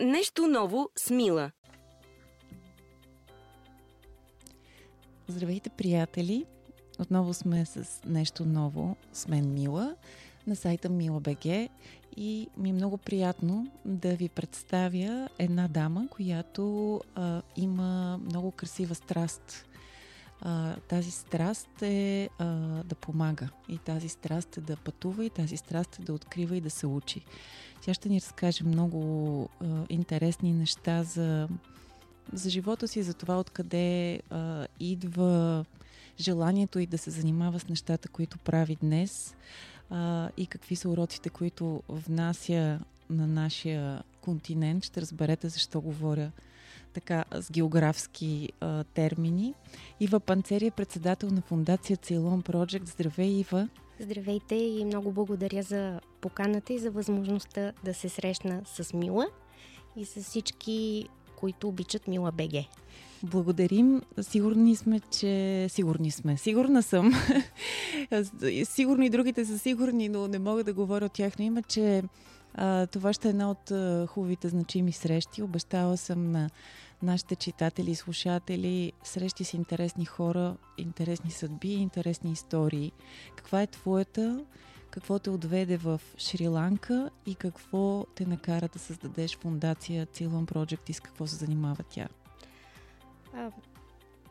Нещо ново с Мила. Здравейте, приятели! Отново сме с нещо ново с мен Мила на сайта Мила.бг и ми е много приятно да ви представя една дама, която а, има много красива страст. А, тази страст е а, да помага и тази страст е да пътува и тази страст е да открива и да се учи. Тя ще ни разкаже много а, интересни неща за, за живота си, за това откъде а, идва желанието и да се занимава с нещата, които прави днес а, и какви са уроците, които внася на нашия континент. Ще разберете защо говоря така с географски а, термини. Ива Панцери е председател на фундация Ceylon Project. Здравей, Ива! Здравейте и много благодаря за поканата и за възможността да се срещна с Мила и с всички, които обичат Мила БГ. Благодарим. Сигурни сме, че... Сигурни сме. Сигурна съм. Сигурно и другите са сигурни, но не мога да говоря от тяхно име, че а, това ще е една от а, хубавите значими срещи. Обещала съм на нашите читатели и слушатели срещи с интересни хора, интересни съдби, интересни истории. Каква е твоята? Какво те отведе в Шри-Ланка и какво те накара да създадеш фундация Ceylon Project и с какво се занимава тя?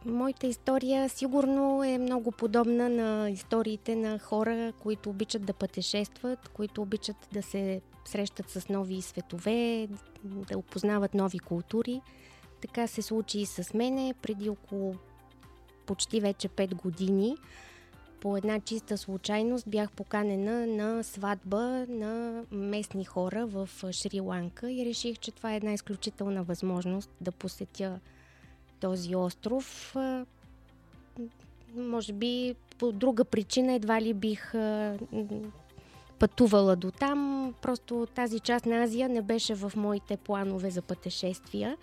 Моята история сигурно е много подобна на историите на хора, които обичат да пътешестват, които обичат да се срещат с нови светове, да опознават нови култури. Така се случи и с мене преди около почти вече 5 години. По една чиста случайност бях поканена на сватба на местни хора в Шри-Ланка и реших, че това е една изключителна възможност да посетя този остров. Може би по друга причина едва ли бих пътувала до там. Просто тази част на Азия не беше в моите планове за пътешествия.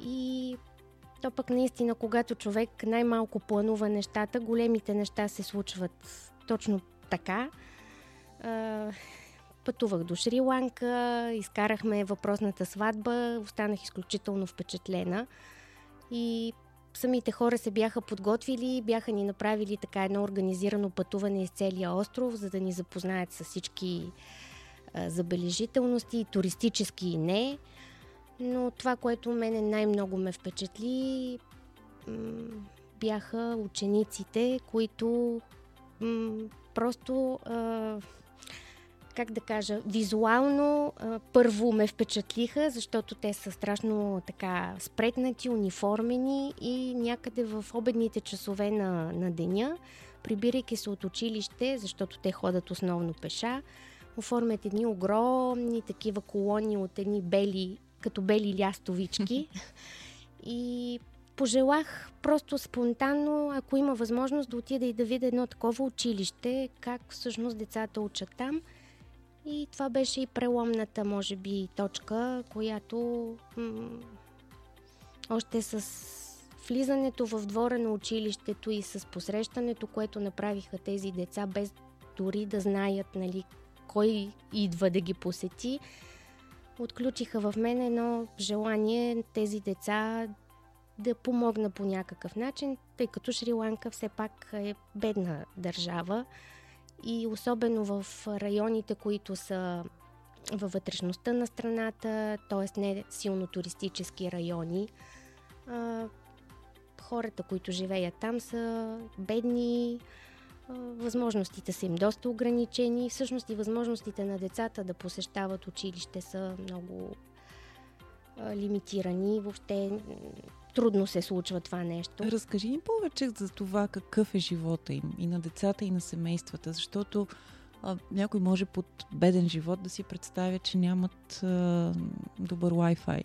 И то пък наистина, когато човек най-малко планува нещата, големите неща се случват точно така. Пътувах до Шри-Ланка, изкарахме въпросната сватба, останах изключително впечатлена. И самите хора се бяха подготвили, бяха ни направили така едно организирано пътуване из целия остров, за да ни запознаят с всички забележителности, туристически и не. Но това, което мене най-много ме впечатли, бяха учениците, които просто как да кажа, визуално а, първо ме впечатлиха, защото те са страшно така спретнати, униформени и някъде в обедните часове на, на деня, прибирайки се от училище, защото те ходят основно пеша, оформят едни огромни такива колони от едни бели, като бели лястовички. И пожелах просто спонтанно, ако има възможност, да отида и да видя едно такова училище, как всъщност децата учат там – и това беше и преломната, може би, точка, която м- още с влизането в двора на училището и с посрещането, което направиха тези деца, без дори да знаят нали, кой идва да ги посети, отключиха в мен едно желание тези деца да помогна по някакъв начин, тъй като Шри-Ланка все пак е бедна държава и особено в районите, които са във вътрешността на страната, т.е. не силно туристически райони. хората, които живеят там, са бедни, възможностите са им доста ограничени. Всъщност и възможностите на децата да посещават училище са много лимитирани. Въобще трудно се случва това нещо. Разкажи ни повече за това какъв е живота им и на децата, и на семействата, защото а, някой може под беден живот да си представя, че нямат а, добър Wi-Fi.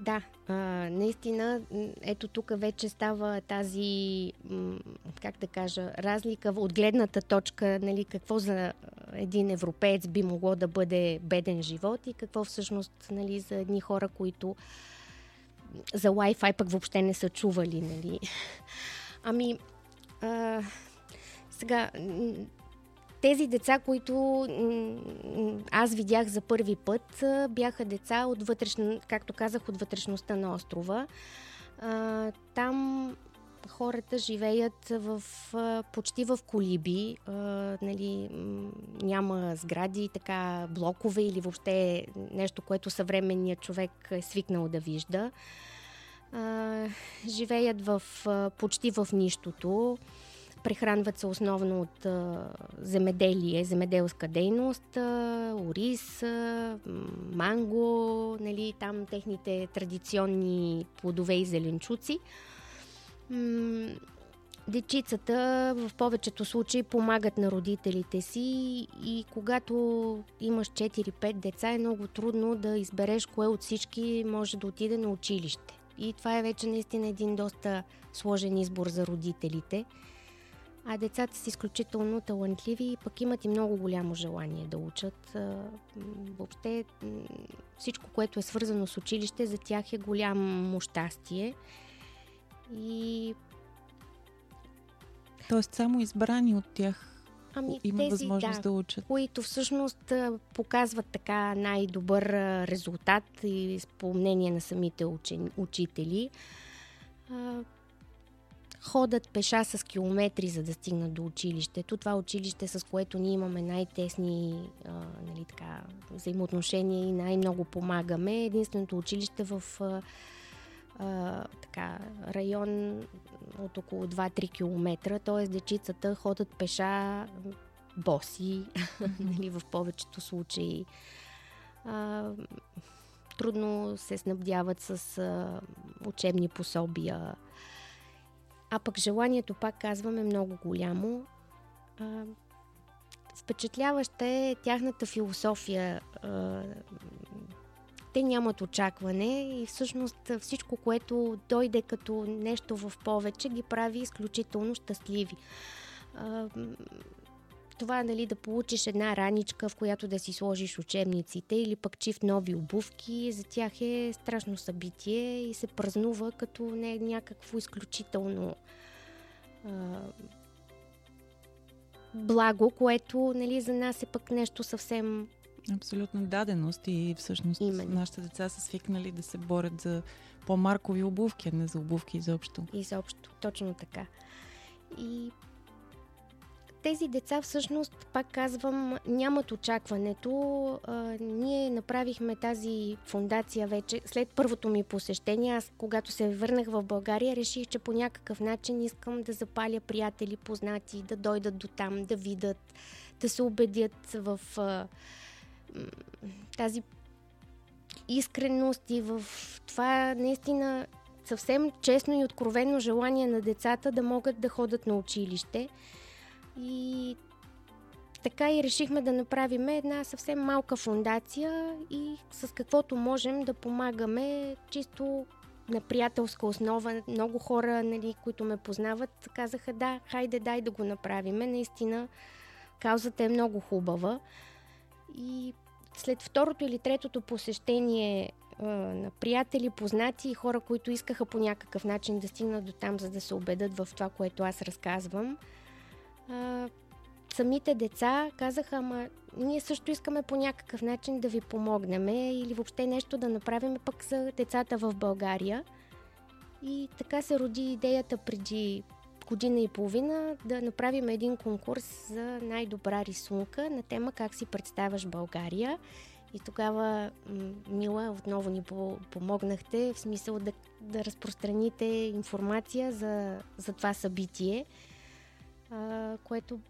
Да, а, наистина, ето тук вече става тази, как да кажа, разлика от гледната точка, нали, какво за един европеец би могло да бъде беден живот и какво всъщност нали, за едни хора, които за Wi-Fi пък въобще не са чували, нали. Ами, а, сега, тези деца, които аз видях за първи път, бяха деца от вътрешно, както казах, от вътрешността на острова. Там хората живеят в, почти в колиби, нали, няма сгради, така блокове или въобще нещо, което съвременният човек е свикнал да вижда. живеят в, почти в нищото прехранват се основно от земеделие, земеделска дейност, а, ориз, манго, нали, там техните традиционни плодове и зеленчуци. М- дечицата в повечето случаи помагат на родителите си и когато имаш 4-5 деца е много трудно да избереш кое от всички може да отиде на училище. И това е вече наистина един доста сложен избор за родителите. А децата са изключително талантливи и пък имат и много голямо желание да учат. Въобще всичко, което е свързано с училище, за тях е голямо щастие. И... Тоест само избрани от тях Ами, има тези, възможност да, да учат. Които всъщност показват така най-добър резултат и по мнение на самите учени, учители ходят пеша с километри, за да стигнат до училището. Това училище, с което ние имаме най-тесни а, нали, така, взаимоотношения и най-много помагаме, е единственото училище в а, а, така, район от около 2-3 км, т.е. дечицата ходят пеша боси, нали, в повечето случаи. А, трудно се снабдяват с а, учебни пособия. А пък желанието, пак казваме, много голямо. А, впечатляваща е тяхната философия. А, те нямат очакване и всъщност всичко, което дойде като нещо в повече, ги прави изключително щастливи. Това нали, да получиш една раничка, в която да си сложиш учебниците или пък чиф нови обувки, за тях е страшно събитие и се празнува като не някакво изключително благо, което нали, за нас е пък нещо съвсем Абсолютно даденост и всъщност Именно. нашите деца са свикнали да се борят за по-маркови обувки, а не за обувки изобщо. Изобщо, точно така. И тези деца всъщност, пак казвам, нямат очакването. А, ние направихме тази фундация вече след първото ми посещение. Аз, когато се върнах в България, реших, че по някакъв начин искам да запаля приятели, познати, да дойдат до там, да видят, да се убедят в а, тази искреност и в това наистина съвсем честно и откровено желание на децата да могат да ходят на училище. И така и решихме да направим една съвсем малка фундация и с каквото можем да помагаме чисто на приятелска основа. Много хора, нали, които ме познават, казаха да, хайде дай да го направиме. Наистина, каузата е много хубава. И след второто или третото посещение а, на приятели, познати и хора, които искаха по някакъв начин да стигнат до там, за да се убедат в това, което аз разказвам, а, самите деца казаха, ама ние също искаме по някакъв начин да ви помогнем или въобще нещо да направим пък за децата в България. И така се роди идеята преди година и половина да направим един конкурс за най-добра рисунка на тема как си представяш България. И тогава, Мила, отново ни помогнахте в смисъл да, да разпространите информация за, за това събитие а, което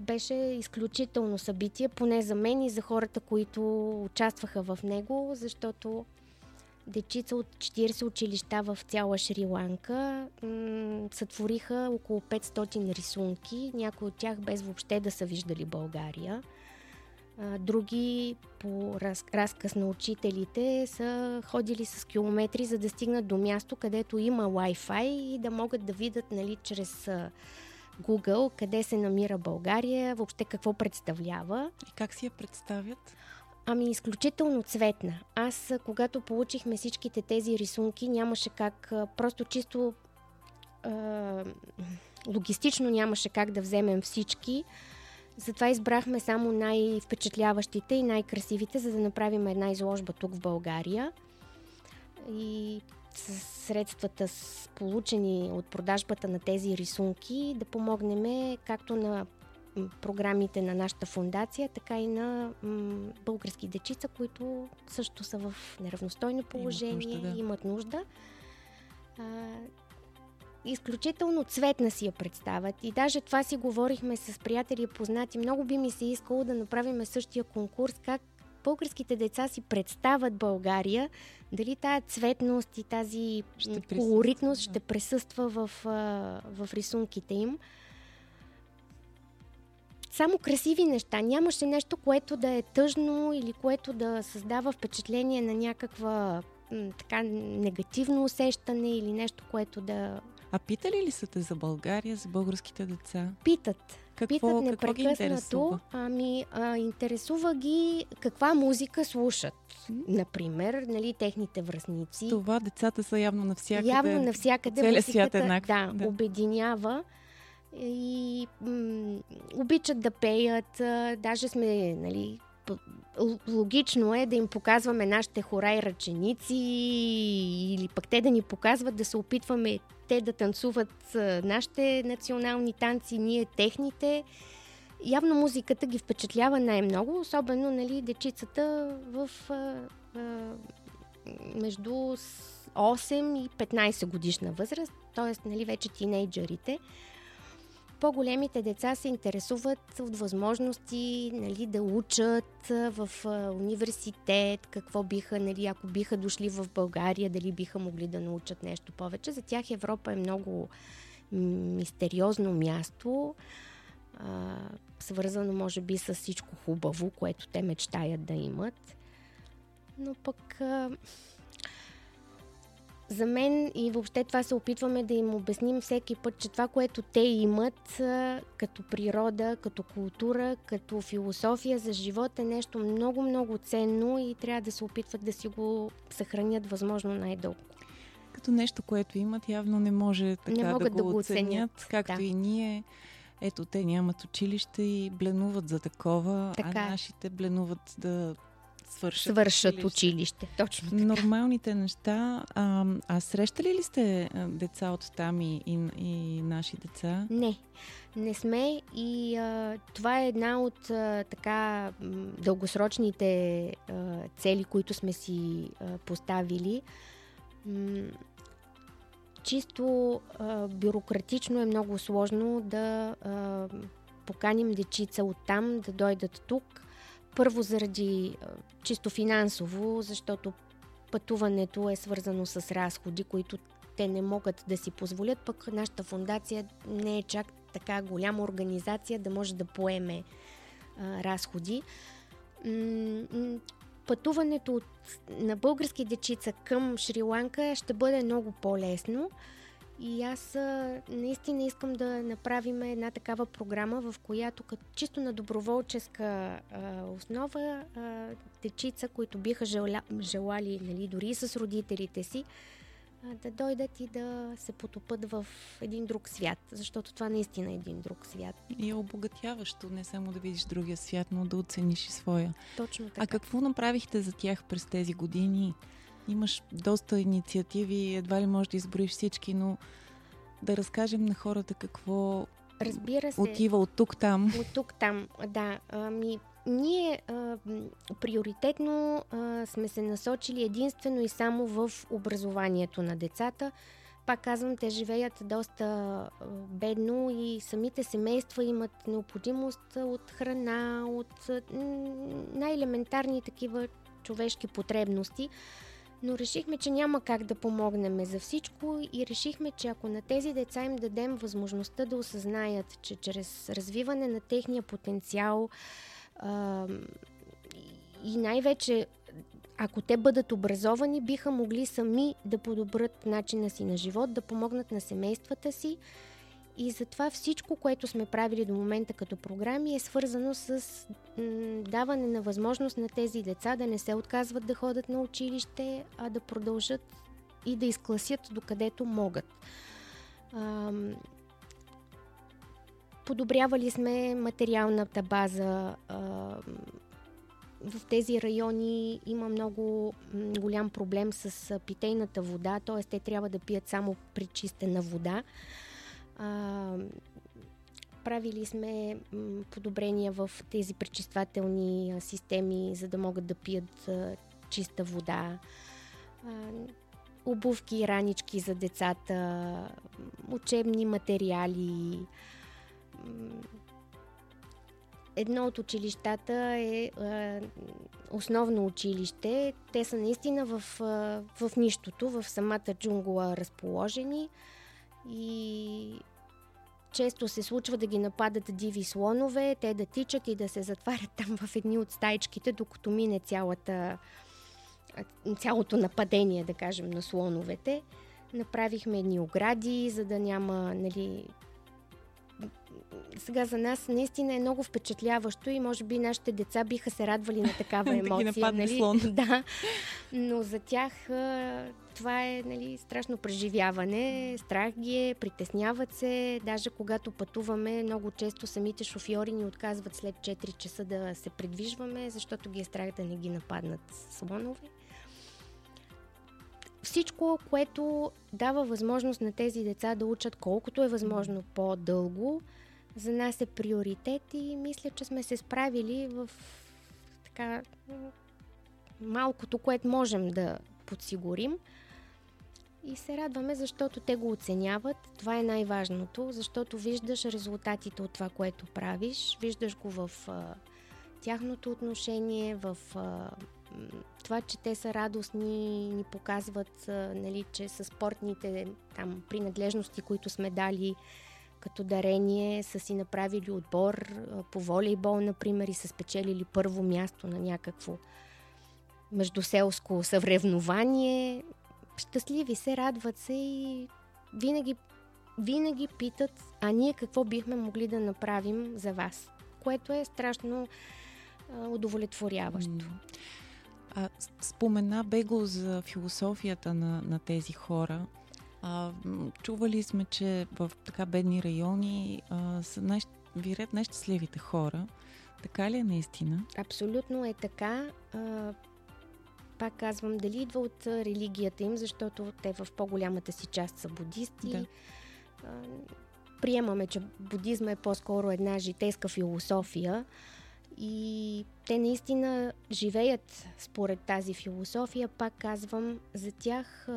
беше изключително събитие, поне за мен и за хората, които участваха в него, защото дечица от 40 училища в цяла Шри-Ланка м- сътвориха около 500 рисунки, някои от тях без въобще да са виждали България. А, други по раз, разказ на учителите са ходили с километри, за да стигнат до място, където има Wi-Fi и да могат да видят нали, чрез Google, къде се намира България, въобще какво представлява. И как си я представят? Ами, изключително цветна. Аз, когато получихме всичките тези рисунки, нямаше как, просто чисто е, логистично нямаше как да вземем всички, Затова избрахме само най-впечатляващите и най-красивите, за да направим една изложба тук в България. И с средствата с получени от продажбата на тези рисунки да помогнем както на програмите на нашата фундация, така и на м- български дечица, които също са в неравностойно положение, имат нужда. Да. Имат нужда. А, изключително цветна си я представят. И даже това си говорихме с приятели и познати. Много би ми се искало да направим същия конкурс, как българските деца си представят България, дали тая цветност и тази ще колоритност ще присъства в, в рисунките им. Само красиви неща. Нямаше нещо, което да е тъжно или което да създава впечатление на някаква така негативно усещане или нещо, което да а питали ли са те за България, за българските деца? Питат. Какво, Питат непрекъснато. Ами, а, интересува ги каква музика слушат. Например, нали, техните връзници. Това децата са явно навсякъде. Явно навсякъде. Целият свят е еднакъв. Да, да, обединява и м- обичат да пеят. А, даже сме, нали, логично е да им показваме нашите хора и ръченици или пък те да ни показват да се опитваме те да танцуват нашите национални танци, ние техните. Явно музиката ги впечатлява най-много, особено нали, дечицата в а, а, между 8 и 15 годишна възраст, т.е. Нали, вече тинейджерите по-големите деца се интересуват от възможности нали, да учат в университет, какво биха, нали, ако биха дошли в България, дали биха могли да научат нещо повече. За тях Европа е много мистериозно място, свързано може би с всичко хубаво, което те мечтаят да имат. Но пък за мен и въобще това се опитваме да им обясним всеки път, че това, което те имат като природа, като култура, като философия за живот е нещо много-много ценно и трябва да се опитват да си го съхранят възможно най-дълго. Като нещо, което имат, явно не може така не могат да, го, да го оценят, оценят както да. и ние. Ето, те нямат училище и бленуват за такова, така. а нашите бленуват да свършат, свършат училище. училище. Точно така. Нормалните неща. А, а срещали ли сте деца от там и, и, и наши деца? Не, не сме и а, това е една от а, така дългосрочните а, цели, които сме си а, поставили. М- чисто а, бюрократично е много сложно да а, поканим дечица от там да дойдат тук първо заради чисто финансово, защото пътуването е свързано с разходи, които те не могат да си позволят, пък нашата фундация не е чак така голяма организация да може да поеме а, разходи. Пътуването от, на български дечица към Шри-Ланка ще бъде много по-лесно. И аз наистина искам да направим една такава програма, в която като чисто на доброволческа а, основа а, дечица, които биха жела, желали, нали, дори с родителите си, а, да дойдат и да се потопат в един друг свят, защото това наистина е един друг свят. И е обогатяващо, не само да видиш другия свят, но да оцениш и своя. Точно така. А какво направихте за тях през тези години? Имаш доста инициативи, едва ли можеш да изброиш всички, но да разкажем на хората какво Разбира се. отива от тук там. От тук там, да. Ами, ние а, приоритетно а, сме се насочили единствено и само в образованието на децата. Пак казвам, те живеят доста а, бедно и самите семейства имат необходимост от храна, от най-елементарни такива човешки потребности но решихме, че няма как да помогнем за всичко и решихме, че ако на тези деца им дадем възможността да осъзнаят, че чрез развиване на техния потенциал а, и най-вече ако те бъдат образовани, биха могли сами да подобрат начина си на живот, да помогнат на семействата си и затова всичко, което сме правили до момента като програми е свързано с м- даване на възможност на тези деца да не се отказват да ходят на училище, а да продължат и да изкласят докъдето могат. Ам, подобрявали сме материалната база. А, в тези райони има много голям проблем с питейната вода, т.е. те трябва да пият само пречистена вода. А, правили сме подобрения в тези пречиствателни системи, за да могат да пият а, чиста вода. А, обувки и ранички за децата, учебни материали. Едно от училищата е, е основно училище. Те са наистина в, в нищото, в самата джунгла разположени и често се случва да ги нападат диви слонове, те да тичат и да се затварят там в едни от стайчките, докато мине цялата цялото нападение, да кажем, на слоновете. Направихме едни огради, за да няма, нали, сега за нас наистина е много впечатляващо и може би нашите деца биха се радвали на такава емоция. да нали? слон. да, но за тях това е нали, страшно преживяване. Страх ги е, притесняват се. Даже когато пътуваме, много често самите шофьори ни отказват след 4 часа да се придвижваме, защото ги е страх да не ги нападнат слонове всичко, което дава възможност на тези деца да учат колкото е възможно по-дълго, за нас е приоритет и мисля, че сме се справили в така малкото, което можем да подсигурим. И се радваме, защото те го оценяват. Това е най-важното, защото виждаш резултатите от това, което правиш. Виждаш го в а, тяхното отношение, в а, това, че те са радостни, ни показват, нали, че с спортните там, принадлежности, които сме дали като дарение, са си направили отбор по волейбол, например, и са спечелили първо място на някакво междуселско съвревнование. Щастливи се, радват се и винаги, винаги питат, а ние какво бихме могли да направим за вас, което е страшно удовлетворяващо. А, спомена Бего за философията на, на тези хора. А, чували сме, че в така бедни райони а, са най- вирят най-щастливите хора. Така ли е наистина? Абсолютно е така. А, пак казвам, дали идва от религията им, защото те в по-голямата си част са будисти. Да. А, приемаме, че будизма е по-скоро една житейска философия. И те наистина живеят според тази философия. Пак казвам, за тях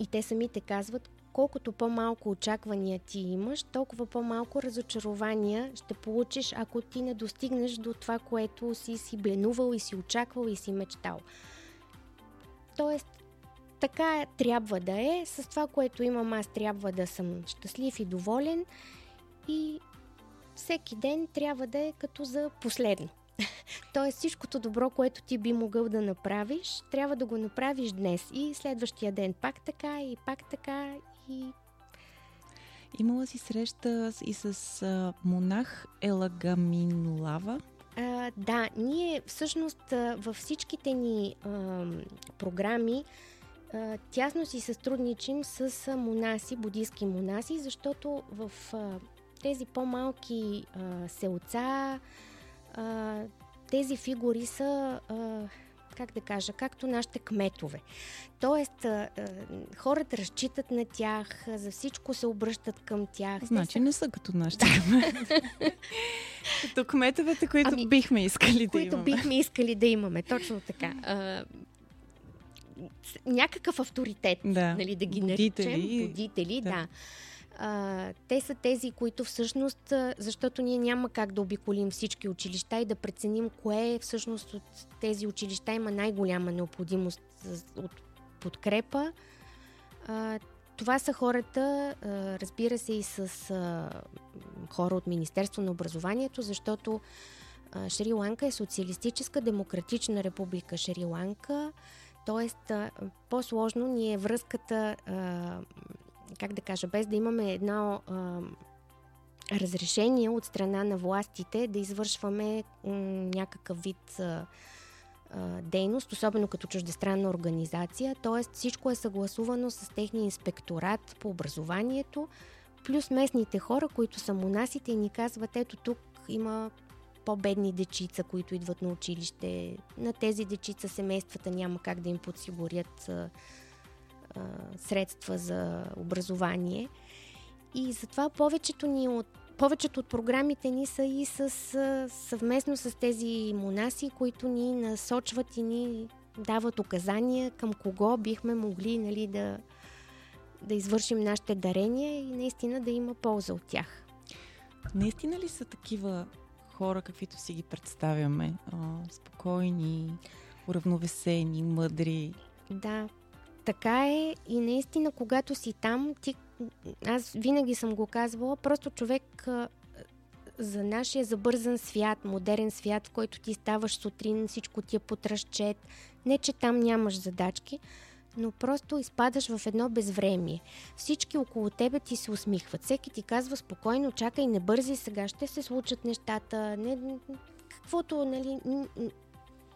и те самите казват, колкото по-малко очаквания ти имаш, толкова по-малко разочарования ще получиш, ако ти не достигнеш до това, което си си бленувал и си очаквал и си мечтал. Тоест, така трябва да е. С това, което имам, аз трябва да съм щастлив и доволен. И всеки ден трябва да е като за последно. Тоест всичкото добро, което ти би могъл да направиш, трябва да го направиш днес и следващия ден пак така и пак така и... Имала си среща и с а, монах Елагаминлава? А, да, ние всъщност във всичките ни а, програми а, тясно си сътрудничим с монаси, будистки монаси, защото в а, тези по-малки а, селца, а, тези фигури са, а, как да кажа, както нашите кметове. Тоест, а, а, хората разчитат на тях, за всичко се обръщат към тях. Значи са... не са като нашите кметове. като кметовете, които ами, бихме искали да имаме. Които бихме искали да имаме, точно така. А, някакъв авторитет, да. нали, да ги будители. наречем. Будители, да. да а, те са тези, които всъщност, защото ние няма как да обиколим всички училища и да преценим кое всъщност от тези училища има най-голяма необходимост от подкрепа. А, това са хората, разбира се, и с хора от Министерство на образованието, защото а, Шри-Ланка е социалистическа демократична република Шри-Ланка. А, по-сложно ни е връзката как да кажа, без да имаме едно а, разрешение от страна на властите да извършваме м, някакъв вид а, а, дейност, особено като чуждестранна организация. Тоест всичко е съгласувано с техния инспекторат по образованието, плюс местните хора, които са монасите и ни казват, ето тук има по-бедни дечица, които идват на училище. На тези дечица семействата няма как да им подсигурят а, средства за образование. И затова повечето ни от повечето от програмите ни са и с, съвместно с тези монаси, които ни насочват и ни дават указания към кого бихме могли нали, да, да извършим нашите дарения и наистина да има полза от тях. Наистина ли са такива хора, каквито си ги представяме? А, спокойни, уравновесени, мъдри? Да, така е и наистина, когато си там, ти, аз винаги съм го казвала, просто човек за нашия забързан свят, модерен свят, в който ти ставаш сутрин, всичко ти е потръщет, не че там нямаш задачки, но просто изпадаш в едно безвремие. Всички около тебе ти се усмихват. Всеки ти казва спокойно, чакай, не бързи, сега ще се случат нещата. Не, каквото, нали,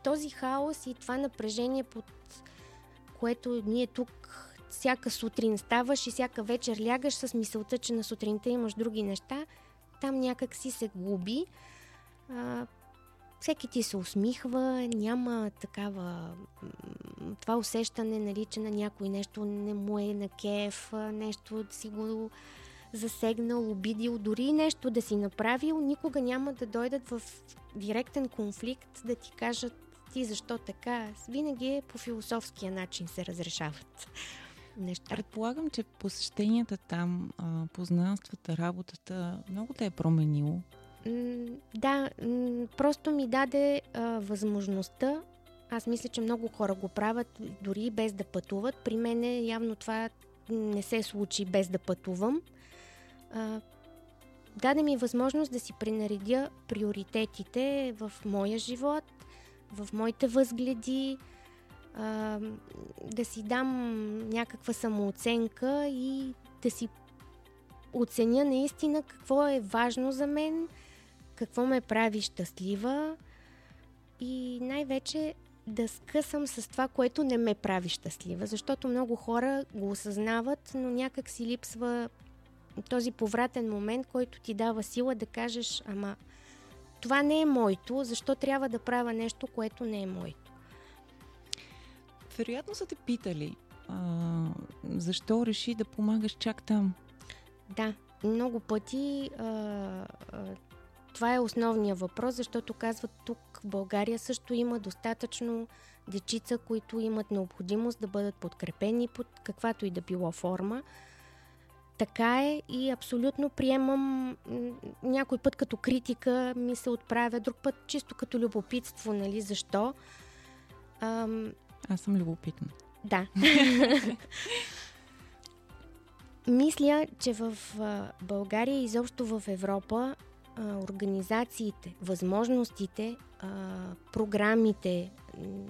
този хаос и това напрежение, под което ние тук всяка сутрин ставаш и всяка вечер лягаш с мисълта, че на сутринта имаш други неща, там някак си се губи. А, всеки ти се усмихва, няма такава това усещане, нали, че на някой нещо не му е на кеф, нещо си го засегнал, обидил, дори нещо да си направил, никога няма да дойдат в директен конфликт да ти кажат ти защо така. Винаги е по философския начин се разрешават неща. Предполагам, че посещенията там, познанствата, работата много те е променило. Да, просто ми даде а, възможността. Аз мисля, че много хора го правят дори без да пътуват. При мен явно това не се случи без да пътувам. А, даде ми възможност да си пренаредя приоритетите в моя живот, в моите възгледи, а, да си дам някаква самооценка и да си оценя наистина какво е важно за мен, какво ме прави щастлива и най-вече да скъсам с това, което не ме прави щастлива, защото много хора го осъзнават, но някак си липсва този повратен момент, който ти дава сила да кажеш, ама това не е моето, защо трябва да правя нещо, което не е моето. Вероятно са те питали, а, защо реши да помагаш чак там? Да, много пъти а, а, това е основният въпрос, защото казват тук в България също има достатъчно дечица, които имат необходимост да бъдат подкрепени под каквато и да било форма. Така е и абсолютно приемам някой път като критика ми се отправя, друг път чисто като любопитство, нали, защо. Ам... Аз съм любопитна. Да. Мисля, че в България и изобщо в Европа организациите, възможностите, програмите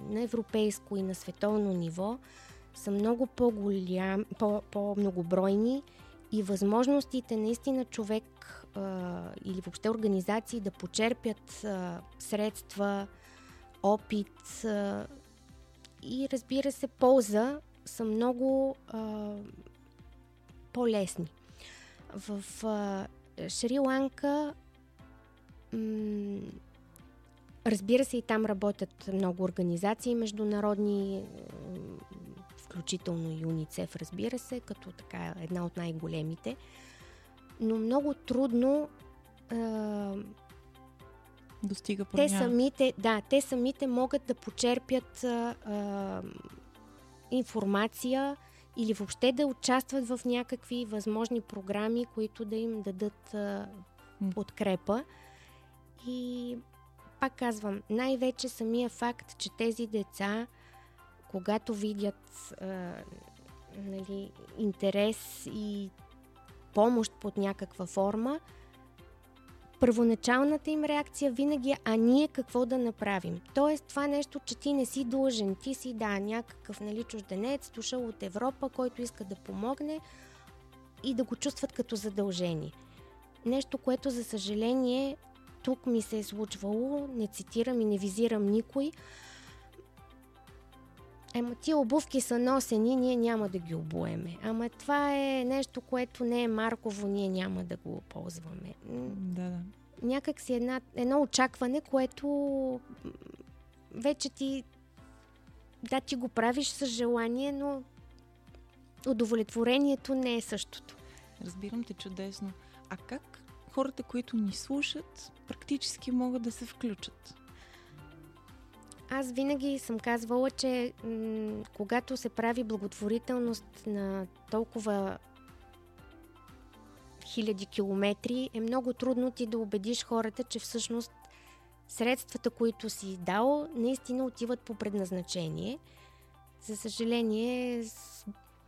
на европейско и на световно ниво са много по-голям, по-многобройни и възможностите наистина човек а, или въобще организации да почерпят а, средства, опит а, и разбира се полза са много а, по-лесни. В а, Шри-Ланка м- разбира се и там работят много организации международни, включително и УНИЦЕФ, разбира се, като така една от най-големите. Но много трудно а, достига те самите, да, те самите могат да почерпят а, а, информация или въобще да участват в някакви възможни програми, които да им дадат а, подкрепа. И пак казвам, най-вече самия факт, че тези деца когато видят а, нали, интерес и помощ под някаква форма, първоначалната им реакция винаги е, а ние какво да направим? Тоест това нещо, че ти не си длъжен, ти си да, някакъв нали, чужденец, дошъл от Европа, който иска да помогне и да го чувстват като задължение. Нещо, което за съжаление тук ми се е случвало, не цитирам и не визирам никой, Ема тия обувки са носени, ние няма да ги обуеме. Ама това е нещо, което не е марково, ние няма да го ползваме. Да, да. Някак си една, едно очакване, което вече ти да, ти го правиш с желание, но удовлетворението не е същото. Разбирам те чудесно. А как хората, които ни слушат, практически могат да се включат? Аз винаги съм казвала, че м- когато се прави благотворителност на толкова хиляди километри, е много трудно ти да убедиш хората, че всъщност средствата, които си дал, наистина отиват по предназначение. За съжаление,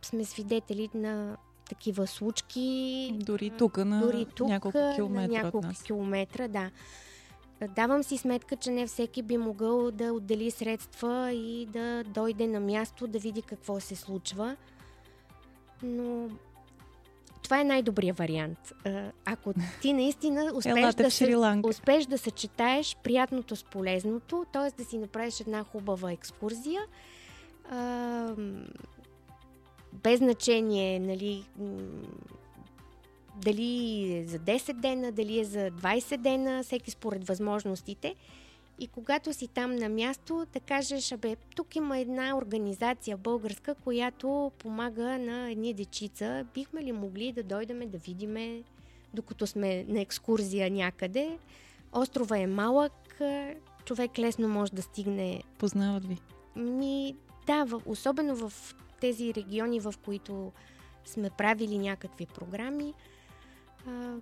сме свидетели на такива случки. Дори тук, на дори тук, няколко километра на няколко километра, да. Давам си сметка, че не всеки би могъл да отдели средства и да дойде на място да види какво се случва. Но това е най-добрият вариант. Ако ти наистина успеш, да, се, успеш да съчетаеш приятното с полезното, т.е. да си направиш една хубава екскурзия, без значение, нали, дали е за 10 дена, дали е за 20 дена, всеки според възможностите. И когато си там на място, да кажеш, абе, тук има една организация българска, която помага на едни дечица. Бихме ли могли да дойдем да видиме, докато сме на екскурзия някъде? Острова е малък, човек лесно може да стигне. Познават ви? Ми, да, в, особено в тези региони, в които сме правили някакви програми, а,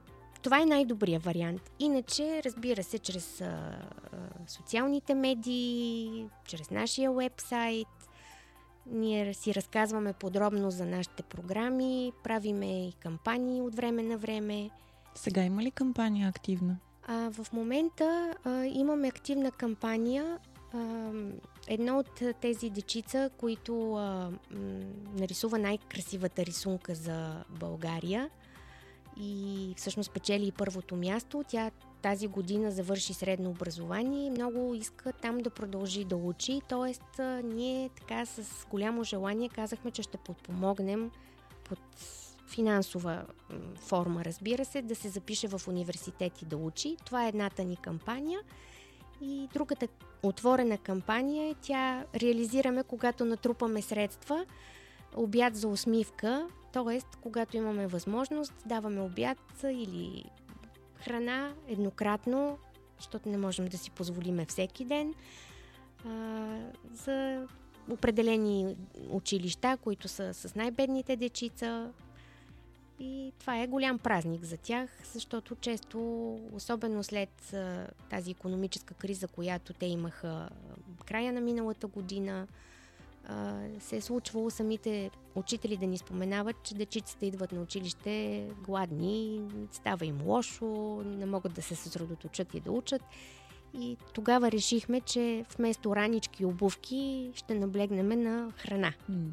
това е най-добрият вариант. Иначе, разбира се, чрез а, а, социалните медии, чрез нашия вебсайт, ние си разказваме подробно за нашите програми, правиме и кампании от време на време. Сега има ли кампания активна? А, в момента а, имаме активна кампания. А, едно от тези дечица, които а, м, нарисува най-красивата рисунка за България и всъщност печели и първото място. Тя тази година завърши средно образование и много иска там да продължи да учи. Тоест, ние така с голямо желание казахме, че ще подпомогнем под финансова форма, разбира се, да се запише в университет и да учи. Това е едната ни кампания. И другата отворена кампания е тя реализираме, когато натрупаме средства, обяд за усмивка, т.е. когато имаме възможност, даваме обяд или храна еднократно, защото не можем да си позволиме всеки ден, а, за определени училища, които са с най-бедните дечица. И това е голям празник за тях, защото често, особено след а, тази економическа криза, която те имаха края на миналата година, а, се е случвало самите учители да ни споменават, че дечиците идват на училище гладни, става им лошо, не могат да се съсредоточат и да учат. И тогава решихме, че вместо ранички и обувки ще наблегнем на храна. Mm.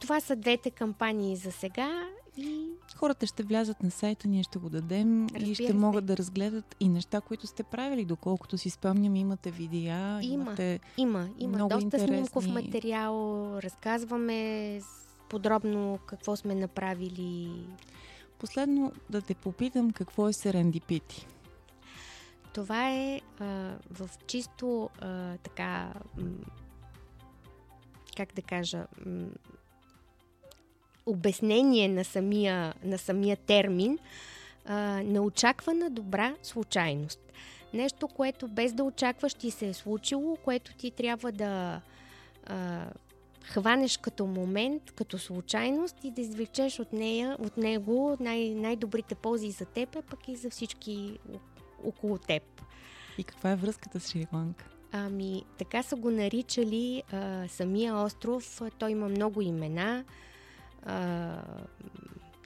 Това са двете кампании за сега и... Хората ще влязат на сайта, ние ще го дадем Разбира и ще се. могат да разгледат и неща, които сте правили. Доколкото си спомням, имате видеа, Има, имате има, има. много Доста интересни... снимков материал, разказваме подробно какво сме направили. Последно да те попитам какво е серендипити. Това е а, в чисто а, така, м- как да кажа, м- обяснение на самия, на самия термин, а, неочаквана добра случайност. Нещо, което без да очакваш ти се е случило, което ти трябва да а, хванеш като момент, като случайност и да извлечеш от нея, от него най- най-добрите ползи за теб, а пък и за всички около теб. И каква е връзката с Шри-Ланка? Ами, така са го наричали а, самия остров. Той има много имена. А,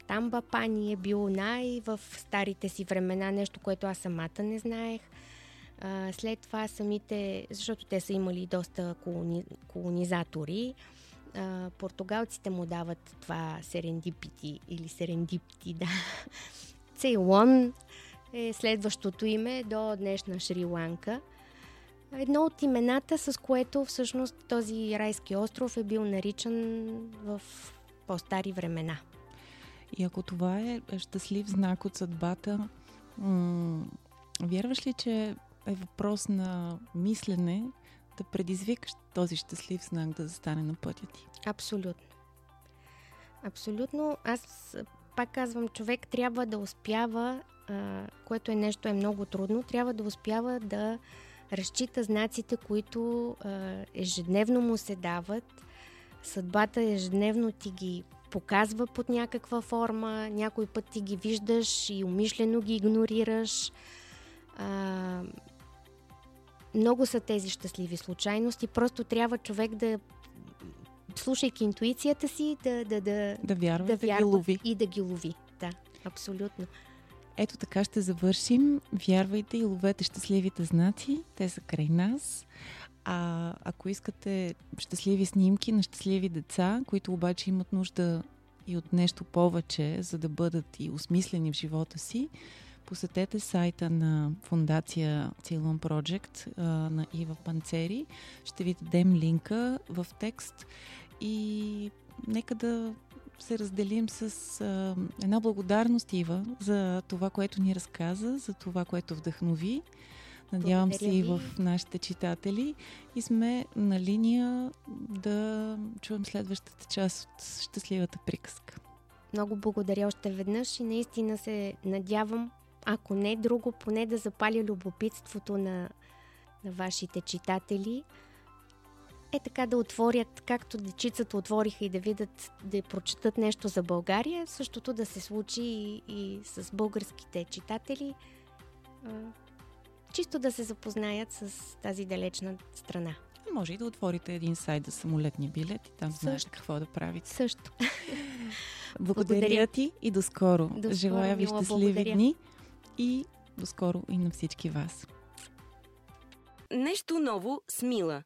Тамбапани е бил най в старите си времена, нещо, което аз самата не знаех. А, след това самите, защото те са имали доста колони, колонизатори, а, португалците му дават това серендипити или серендипти, да. Цейлон е следващото име до днешна Шри-Ланка. едно от имената, с което всъщност този райски остров е бил наричан в по-стари времена. И ако това е щастлив знак от съдбата, м- вярваш ли, че е въпрос на мислене да предизвикаш този щастлив знак да застане на пътя ти? Абсолютно. Абсолютно. Аз пак казвам, човек трябва да успява, а, което е нещо е много трудно, трябва да успява да разчита знаците, които а, ежедневно му се дават. Съдбата ежедневно ти ги показва под някаква форма, някой път ти ги виждаш и умишлено ги игнорираш. А, много са тези щастливи случайности, просто трябва човек да слушайки интуицията си, да, да, да, да вярва, да, да вярва ги лови. И да ги лови. Да, абсолютно. Ето така ще завършим. Вярвайте и ловете щастливите знаци. Те са край нас. А ако искате щастливи снимки на щастливи деца, които обаче имат нужда и от нещо повече, за да бъдат и осмислени в живота си, посетете сайта на фундация Ceylon Project а, на Ива Панцери. Ще ви дадем линка в текст и нека да се разделим с а, една благодарност, Ива, за това, което ни разказа, за това, което вдъхнови. Надявам се и в нашите читатели. И сме на линия да чуем следващата част от щастливата приказка. Много благодаря още веднъж и наистина се надявам, ако не друго, поне да запаля любопитството на, на вашите читатели – е така да отворят, както дечицата отвориха и да видят, да прочетат нещо за България, същото да се случи и, и с българските читатели, чисто да се запознаят с тази далечна страна. Може и да отворите един сайт за самолетния билет и там знаеш какво да правите. Също. Благодаря, благодаря ти и до скоро. До скоро Желая ви щастливи благодаря. дни и до скоро и на всички вас. Нещо ново с Мила.